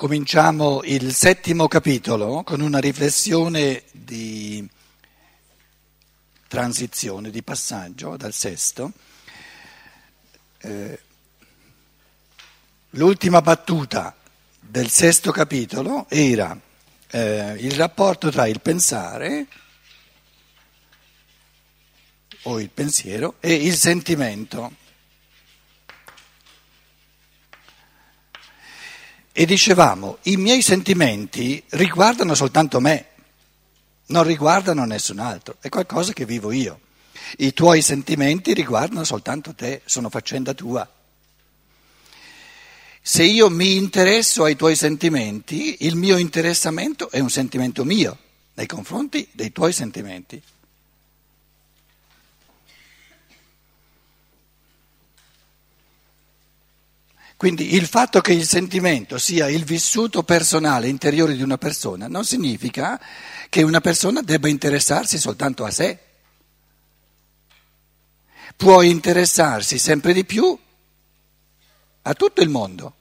Cominciamo il settimo capitolo con una riflessione di transizione, di passaggio dal sesto. Eh, l'ultima battuta del sesto capitolo era eh, il rapporto tra il pensare o il pensiero e il sentimento. E dicevamo, i miei sentimenti riguardano soltanto me, non riguardano nessun altro, è qualcosa che vivo io. I tuoi sentimenti riguardano soltanto te, sono faccenda tua. Se io mi interesso ai tuoi sentimenti, il mio interessamento è un sentimento mio nei confronti dei tuoi sentimenti. Quindi il fatto che il sentimento sia il vissuto personale interiore di una persona non significa che una persona debba interessarsi soltanto a sé. Può interessarsi sempre di più a tutto il mondo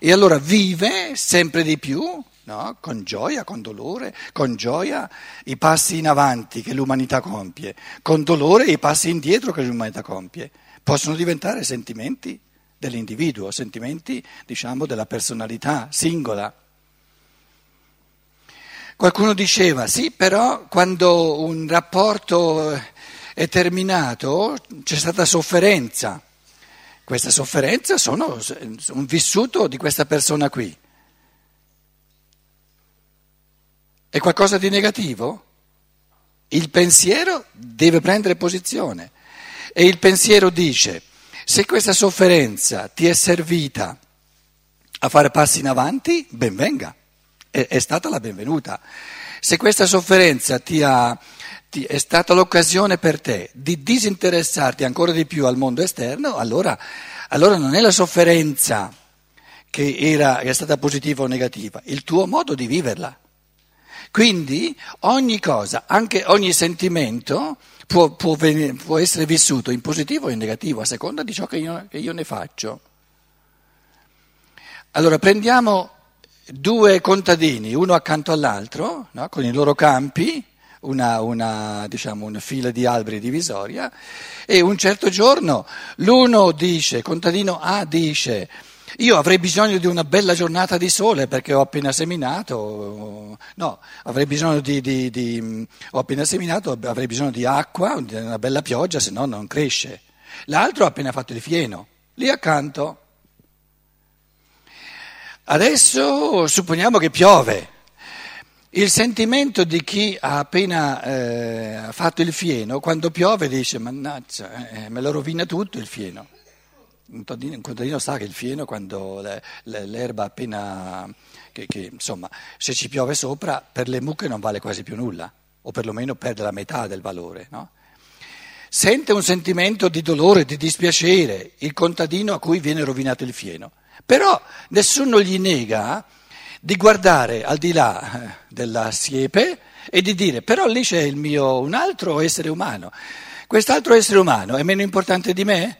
e allora vive sempre di più, no? con gioia, con dolore, con gioia i passi in avanti che l'umanità compie, con dolore i passi indietro che l'umanità compie. Possono diventare sentimenti dell'individuo, sentimenti, diciamo, della personalità singola. Qualcuno diceva, sì, però quando un rapporto è terminato c'è stata sofferenza. Questa sofferenza sono un vissuto di questa persona qui. È qualcosa di negativo? Il pensiero deve prendere posizione e il pensiero dice se questa sofferenza ti è servita a fare passi in avanti, ben venga, è, è stata la benvenuta. Se questa sofferenza ti ha, ti, è stata l'occasione per te di disinteressarti ancora di più al mondo esterno, allora, allora non è la sofferenza che, era, che è stata positiva o negativa, il tuo modo di viverla. Quindi ogni cosa, anche ogni sentimento, può, può, venire, può, essere vissuto in positivo o in negativo a seconda di ciò che io, che io ne faccio. Allora prendiamo due contadini, uno accanto all'altro, no? con i loro campi, una, una, diciamo, una, fila di alberi divisoria, e un certo giorno l'uno dice, contadino A dice, io avrei bisogno di una bella giornata di sole perché ho appena seminato, no, avrei bisogno di, di, di, ho appena seminato, avrei bisogno di acqua, di una bella pioggia, se no non cresce. L'altro ha appena fatto il fieno, lì accanto. Adesso supponiamo che piove. Il sentimento di chi ha appena eh, fatto il fieno, quando piove dice, mannaggia, eh, me lo rovina tutto il fieno. Un contadino, sa che il fieno, quando le, le, l'erba appena, che, che, insomma, se ci piove sopra, per le mucche non vale quasi più nulla, o perlomeno perde la metà del valore. No? Sente un sentimento di dolore, di dispiacere, il contadino a cui viene rovinato il fieno. Però nessuno gli nega di guardare al di là eh, della siepe e di dire, però lì c'è mio, un altro essere umano. Quest'altro essere umano è meno importante di me?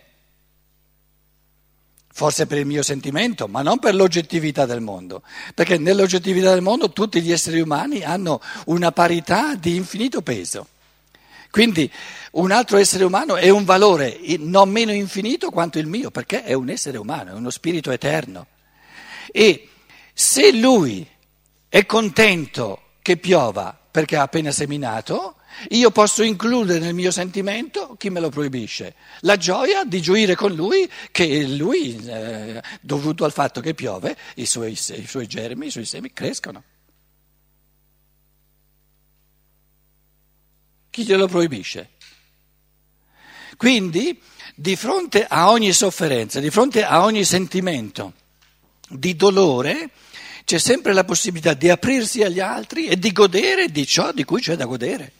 Forse per il mio sentimento, ma non per l'oggettività del mondo, perché nell'oggettività del mondo tutti gli esseri umani hanno una parità di infinito peso. Quindi un altro essere umano è un valore non meno infinito quanto il mio, perché è un essere umano, è uno spirito eterno. E se lui è contento che piova perché ha appena seminato, io posso includere nel mio sentimento chi me lo proibisce? La gioia di gioire con lui che lui, eh, dovuto al fatto che piove, i suoi, i suoi germi, i suoi semi crescono. Chi glielo proibisce? Quindi, di fronte a ogni sofferenza, di fronte a ogni sentimento di dolore, c'è sempre la possibilità di aprirsi agli altri e di godere di ciò di cui c'è da godere.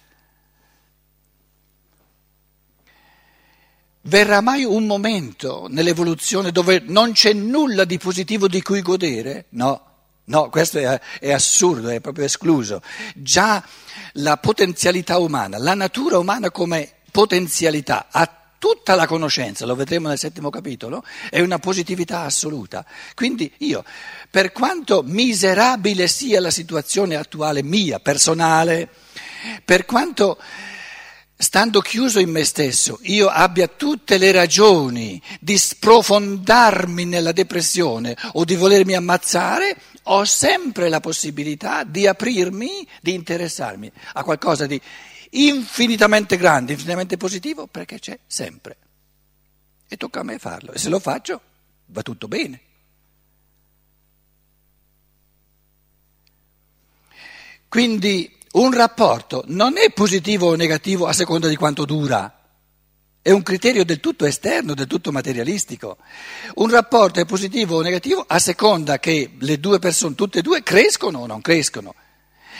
Verrà mai un momento nell'evoluzione dove non c'è nulla di positivo di cui godere? No, no, questo è, è, assurdo, è proprio escluso. Già la potenzialità umana, la natura umana come potenzialità ha tutta la conoscenza, lo vedremo nel settimo capitolo, è una positività assoluta. Quindi io, per quanto miserabile sia la situazione attuale mia, personale, per quanto stando chiuso in me stesso, io abbia tutte le ragioni di sprofondarmi nella depressione o di volermi ammazzare, ho sempre la possibilità di aprirmi, di interessarmi a qualcosa di infinitamente grande, infinitamente positivo, perché c'è sempre. E tocca a me farlo. E se lo faccio, va tutto bene. Quindi un rapporto non è positivo o negativo a seconda di quanto dura, è un criterio del tutto esterno, del tutto materialistico. Un rapporto è positivo o negativo a seconda che le due persone, tutte e due, crescono o non crescono.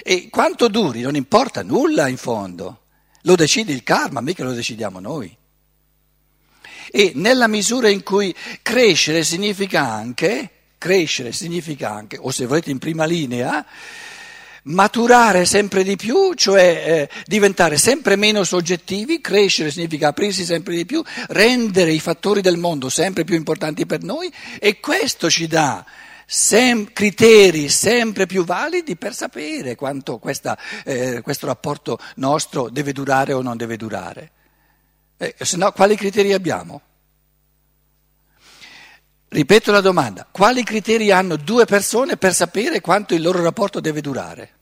E quanto duri non importa nulla in fondo, lo decide il karma, mica lo decidiamo noi. E nella misura in cui crescere significa anche, crescere significa anche, o se volete in prima linea, maturare sempre di più, cioè eh, diventare sempre meno soggettivi, crescere significa aprirsi sempre di più, rendere i fattori del mondo sempre più importanti per noi e questo ci dà sem- criteri sempre più validi per sapere quanto questa, eh, questo rapporto nostro deve durare o non deve durare. Eh, se no, quali criteri abbiamo? Ripeto la domanda, quali criteri hanno due persone per sapere quanto il loro rapporto deve durare?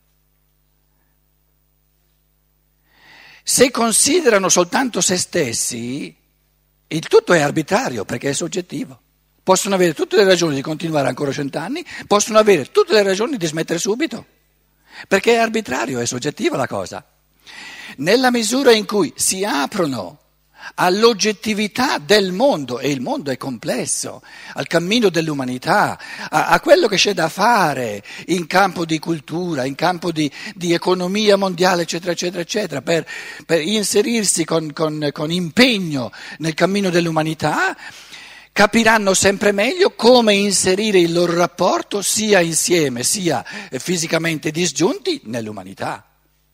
Se considerano soltanto se stessi, il tutto è arbitrario perché è soggettivo. Possono avere tutte le ragioni di continuare ancora cent'anni, possono avere tutte le ragioni di smettere subito, perché è arbitrario, è soggettiva la cosa. Nella misura in cui si aprono all'oggettività del mondo, e il mondo è complesso, al cammino dell'umanità, a, a quello che c'è da fare in campo di cultura, in campo di, di economia mondiale, eccetera, eccetera, eccetera, per, per inserirsi con, con, con impegno nel cammino dell'umanità, capiranno sempre meglio come inserire il loro rapporto sia insieme sia fisicamente disgiunti nell'umanità.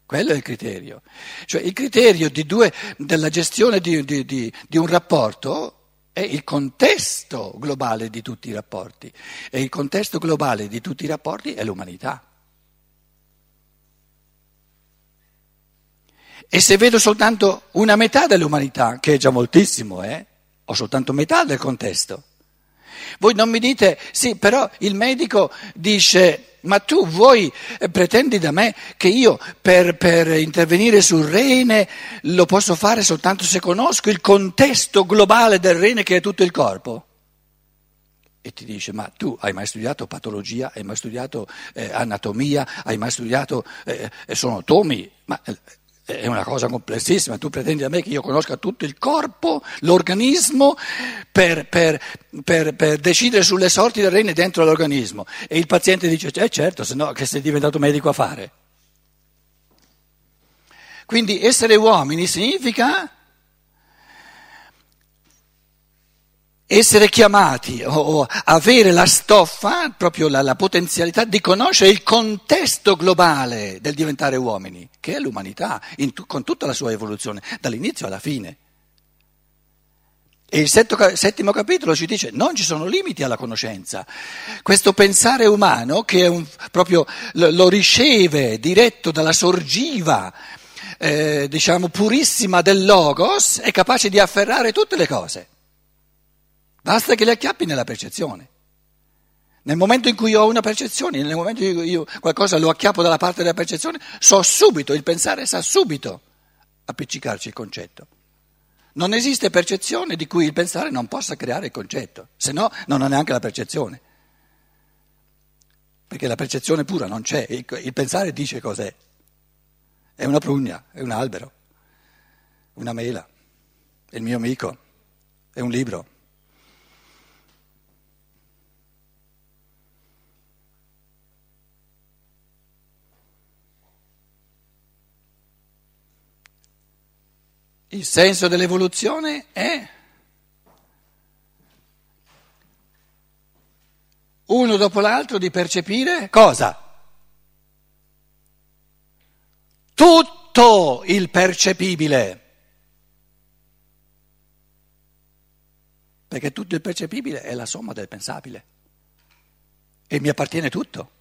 Quello è il criterio. Cioè il criterio due, della gestione di, di, di, di un rapporto è il contesto globale di tutti i rapporti e il contesto globale di tutti i rapporti è l'umanità. E se vedo soltanto una metà dell'umanità, che è già moltissimo, eh, ho soltanto metà del contesto. Voi non mi dite, sì, però il medico dice ma tu vuoi, eh, pretendi da me che io per, per, intervenire sul rene lo posso fare soltanto se conosco il contesto globale del rene che è tutto il corpo? E ti dice, ma tu hai mai studiato patologia, hai mai studiato eh, anatomia, hai mai studiato, eh, eh sono tomi, ma eh, è una cosa complessissima, tu pretendi da me che io conosca tutto il corpo, l'organismo, per, per, per, per decidere sulle sorti del rene dentro l'organismo. E il paziente dice, eh certo, se no che sei diventato medico a fare. Quindi essere uomini significa essere chiamati o avere la stoffa, proprio la, la, potenzialità di conoscere il contesto globale del diventare uomini, che è l'umanità, tu, con tutta la sua evoluzione, dall'inizio alla fine. E il settimo capitolo ci dice non ci sono limiti alla conoscenza. Questo pensare umano, che un, proprio lo riceve diretto dalla sorgiva, eh, diciamo, purissima del Logos, è capace di afferrare tutte le cose. Basta che le acchiappi nella percezione. Nel momento in cui ho una percezione, nel momento in cui io qualcosa lo acchiappo dalla parte della percezione, so subito, il pensare sa subito appiccicarci il concetto. Non esiste percezione di cui il pensare non possa creare il concetto, se no non ha neanche la percezione. Perché la percezione pura non c'è, il, il pensare dice cos'è. È una prugna, è un albero, una mela, è il mio amico, è un libro. Il senso dell'evoluzione è uno dopo l'altro di percepire cosa? Tutto il percepibile. perché tutto il percepibile è la somma del pensabile e mi appartiene tutto.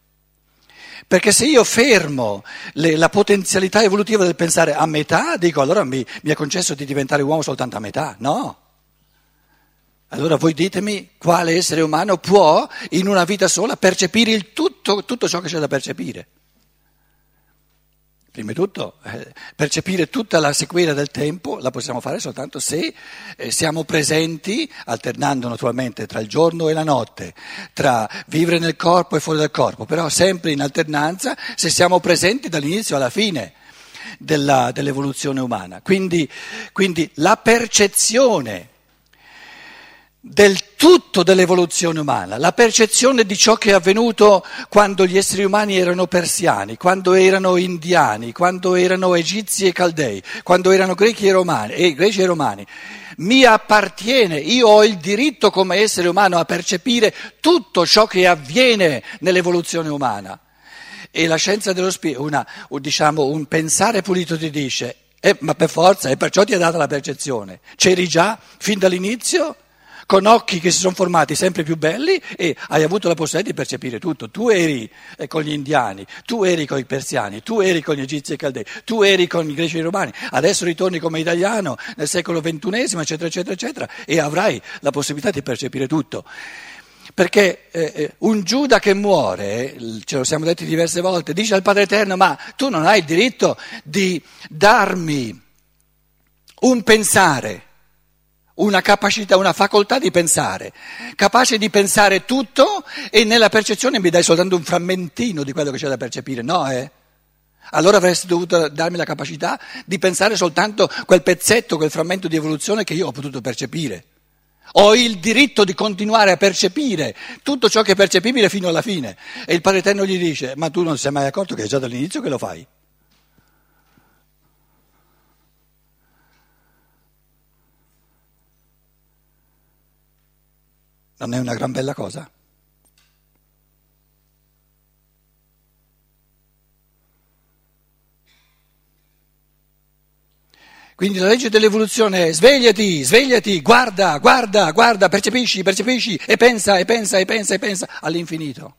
Perché se io fermo le, la potenzialità evolutiva del pensare a metà, dico allora mi, mi è concesso di diventare uomo soltanto a metà. No. Allora voi ditemi quale essere umano può in una vita sola percepire tutto, tutto ciò che c'è da percepire. Prima di tutto, eh, percepire tutta la sequela del tempo la possiamo fare soltanto se eh, siamo presenti, alternando naturalmente tra il giorno e la notte, tra vivere nel corpo e fuori dal corpo, però sempre in alternanza se siamo presenti dall'inizio alla fine della, dell'evoluzione umana. Quindi, quindi la percezione del tutto dell'evoluzione umana, la percezione di ciò che è avvenuto quando gli esseri umani erano persiani, quando erano indiani, quando erano egizi e caldei, quando erano greci e romani, e greci e romani. Mi appartiene, io ho il diritto come essere umano a percepire tutto ciò che avviene nell'evoluzione umana. E la scienza dello spirito, diciamo, un pensare pulito ti dice, eh, ma per forza, e perciò ti ha data la percezione. C'eri già fin dall'inizio? Con occhi che si sono formati sempre più belli e hai avuto la possibilità di percepire tutto. Tu eri eh, con gli indiani, tu eri con i persiani, tu eri con gli egizi e caldei, tu eri con i greci e i romani, adesso ritorni come italiano nel secolo XXI, eccetera, eccetera, eccetera, e avrai la possibilità di percepire tutto. Perché eh, eh un Giuda che muore, ce lo siamo detti diverse volte, dice al Padre Eterno, ma tu non hai il diritto di darmi un pensare una capacità, una facoltà di pensare, capace di pensare tutto e nella percezione mi dai soltanto un frammentino di quello che c'è da percepire, no? Eh? Allora avresti dovuto darmi la capacità di pensare soltanto quel pezzetto, quel frammento di evoluzione che io ho potuto percepire. Ho il diritto di continuare a percepire tutto ciò che è percepibile fino alla fine. E il Padre Eterno gli dice, ma tu non sei mai accorto che è già dall'inizio che lo fai? Non è una gran bella cosa? Quindi la legge dell'evoluzione è svegliati, svegliati, guarda, guarda, guarda, percepisci, percepisci e pensa e pensa e pensa e pensa all'infinito.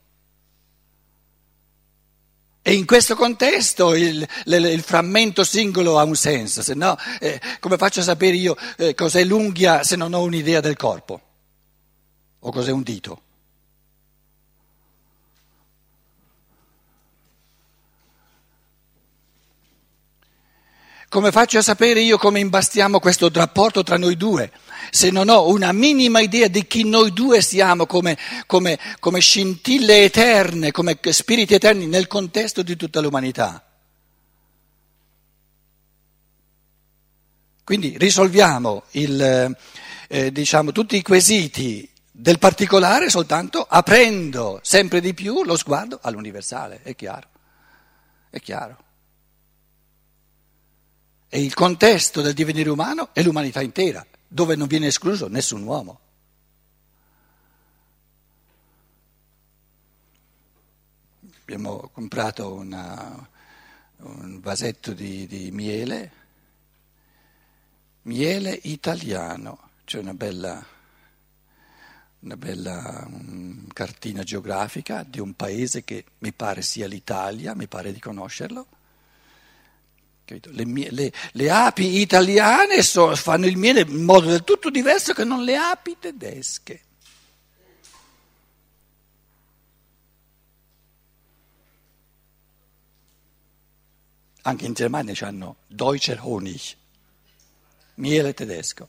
E in questo contesto il, il, il, frammento singolo ha un senso, se no eh, come faccio a sapere io eh, cos'è l'unghia se non ho un'idea del corpo? O cos'è un dito? Come faccio a sapere io come imbastiamo questo rapporto tra noi due? Se non ho una minima idea di chi noi due siamo come, come, come scintille eterne, come spiriti eterni nel contesto di tutta l'umanità. Quindi risolviamo il, eh, diciamo, tutti i quesiti del particolare soltanto aprendo sempre di più lo sguardo all'universale, è chiaro, è chiaro. E il contesto del divenire umano è l'umanità intera, dove non viene escluso nessun uomo. Abbiamo comprato una, un vasetto di, di miele, miele italiano, c'è una bella una bella um, cartina geografica di un paese che mi pare sia l'Italia, mi pare di conoscerlo. Le, le, le, api italiane so, fanno il miele in modo del tutto diverso che non le api tedesche. Anche in Germania hanno Deutscher Honig, miele tedesco.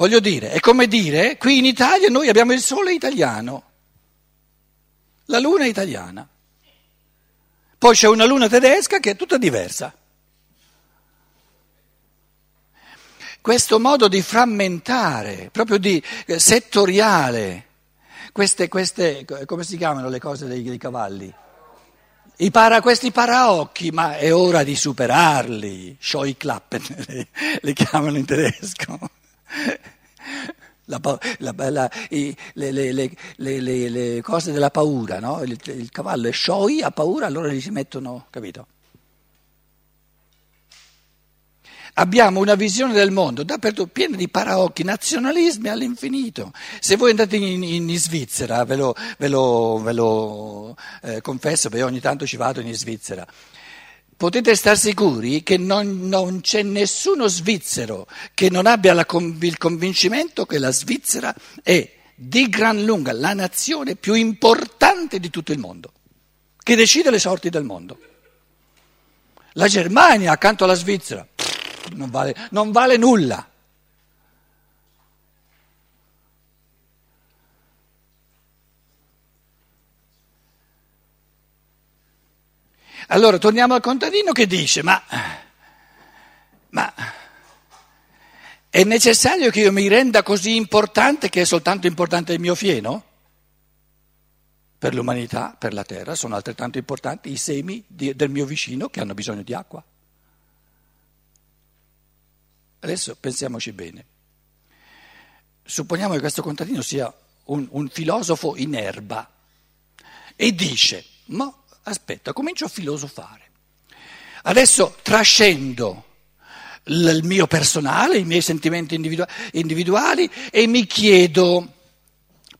Voglio dire, è come dire, qui in Italia noi abbiamo il sole italiano, la luna italiana. Poi c'è una luna tedesca che è tutta diversa. Questo modo di frammentare, proprio di eh, settoriale, queste, queste, come si chiamano le cose dei, dei cavalli? Para, questi paraocchi, ma è ora di superarli, Scheuklappen li chiamano in tedesco. La, la, i, le, le, le, le, cose della paura, no? il, il, cavallo è scioi, ha paura, allora gli si mettono, capito? abbiamo una visione del mondo dappertutto piena di paraocchi, nazionalismi all'infinito. Se voi andate in, in Svizzera, ve lo, ve lo, ve lo eh, confesso, perché ogni tanto ci vado in Svizzera. Potete star sicuri che non, non c'è nessuno svizzero che non abbia la, il convincimento che la Svizzera è di gran lunga la nazione più importante di tutto il mondo, che decide le sorti del mondo. La Germania accanto alla Svizzera non vale, non vale nulla. Allora torniamo al contadino che dice, ma, ma è necessario che io mi renda così importante che è soltanto importante il mio fieno? Per l'umanità, per la terra, sono altrettanto importanti i semi di, del mio vicino che hanno bisogno di acqua. Adesso pensiamoci bene. Supponiamo che questo contadino sia un, un filosofo in erba e dice, ma aspetta, comincio a filosofare. Adesso trascendo il mio personale, i miei sentimenti individuali e mi chiedo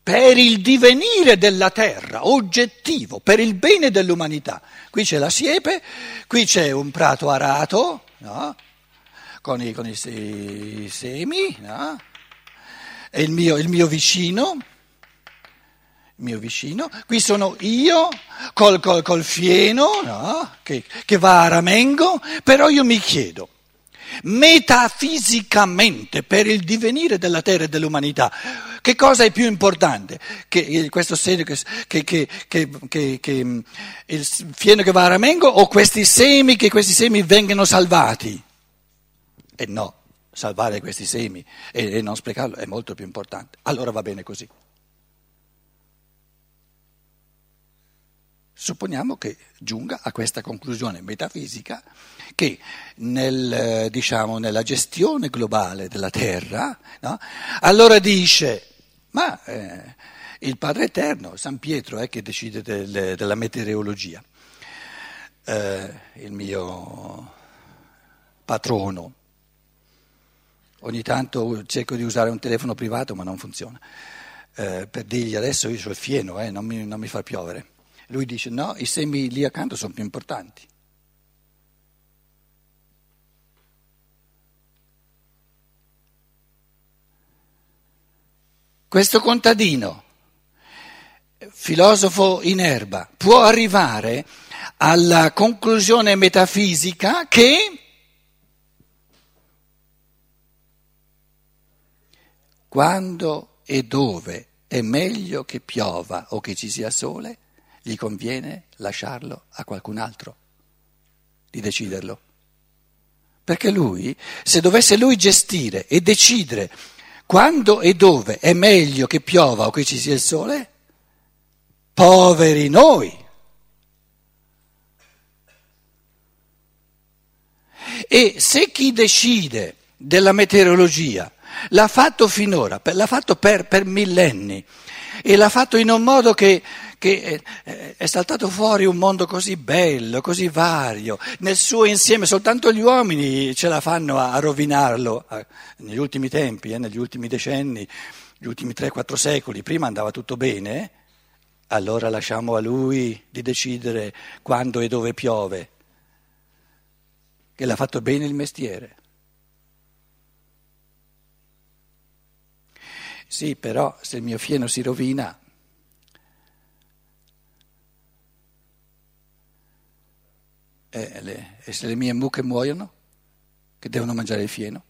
per il divenire della terra, oggettivo, per il bene dell'umanità. Qui c'è la siepe, qui c'è un prato arato, no? con, i, con i, i, semi, no? e il mio, il mio vicino mio vicino, qui sono io col, col, col fieno no? che, che, va a ramengo, però io mi chiedo, metafisicamente per il divenire della terra e dell'umanità, che cosa è più importante? Che questo segno che, che, che, mm, il fieno che va a ramengo o questi semi che questi semi vengano salvati? E no, salvare questi semi e, e non sprecarlo è molto più importante. Allora va bene così. Supponiamo che giunga a questa conclusione metafisica che nel, diciamo, nella gestione globale della Terra, no, allora dice, ma eh, il Padre Eterno, San Pietro è che decide del, della meteorologia, eh, il mio patrono, ogni tanto cerco di usare un telefono privato ma non funziona, eh, per dirgli adesso io sono il fieno, eh, non mi, non mi fa piovere. Lui dice no, i semi lì accanto sono più importanti. Questo contadino, filosofo in erba, può arrivare alla conclusione metafisica che quando e dove è meglio che piova o che ci sia sole, gli conviene lasciarlo a qualcun altro di deciderlo. Perché lui, se dovesse lui gestire e decidere quando e dove è meglio che piova o che ci sia il sole, poveri noi. E se chi decide della meteorologia l'ha fatto finora, l'ha fatto per, per millenni e l'ha fatto in un modo che che è saltato fuori un mondo così bello, così vario, nel suo insieme, soltanto gli uomini ce la fanno a rovinarlo negli ultimi tempi, eh, negli ultimi decenni, gli ultimi 3-4 secoli, prima andava tutto bene, allora lasciamo a lui di decidere quando e dove piove, che l'ha fatto bene il mestiere. Sì, però se il mio fieno si rovina, e, le, e se le mie mucche muoiono, che devono mangiare il fieno.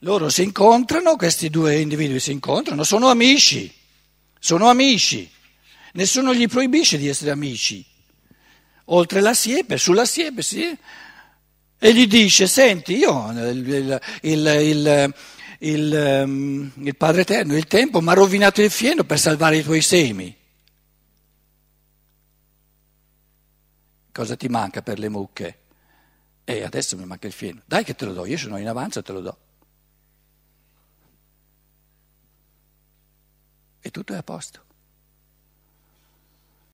Loro si incontrano, questi due individui si incontrano, sono amici, sono amici, nessuno gli proibisce di essere amici. Oltre la siepe, sulla siepe, sì, e gli dice, senti, io, il, il, il, il Padre Eterno, il tempo mi ha rovinato il fieno per salvare i tuoi semi. Cosa ti manca per le mucche? E adesso mi manca il fieno. Dai che te lo do, io sono in avanzo e te lo do. E tutto è a posto.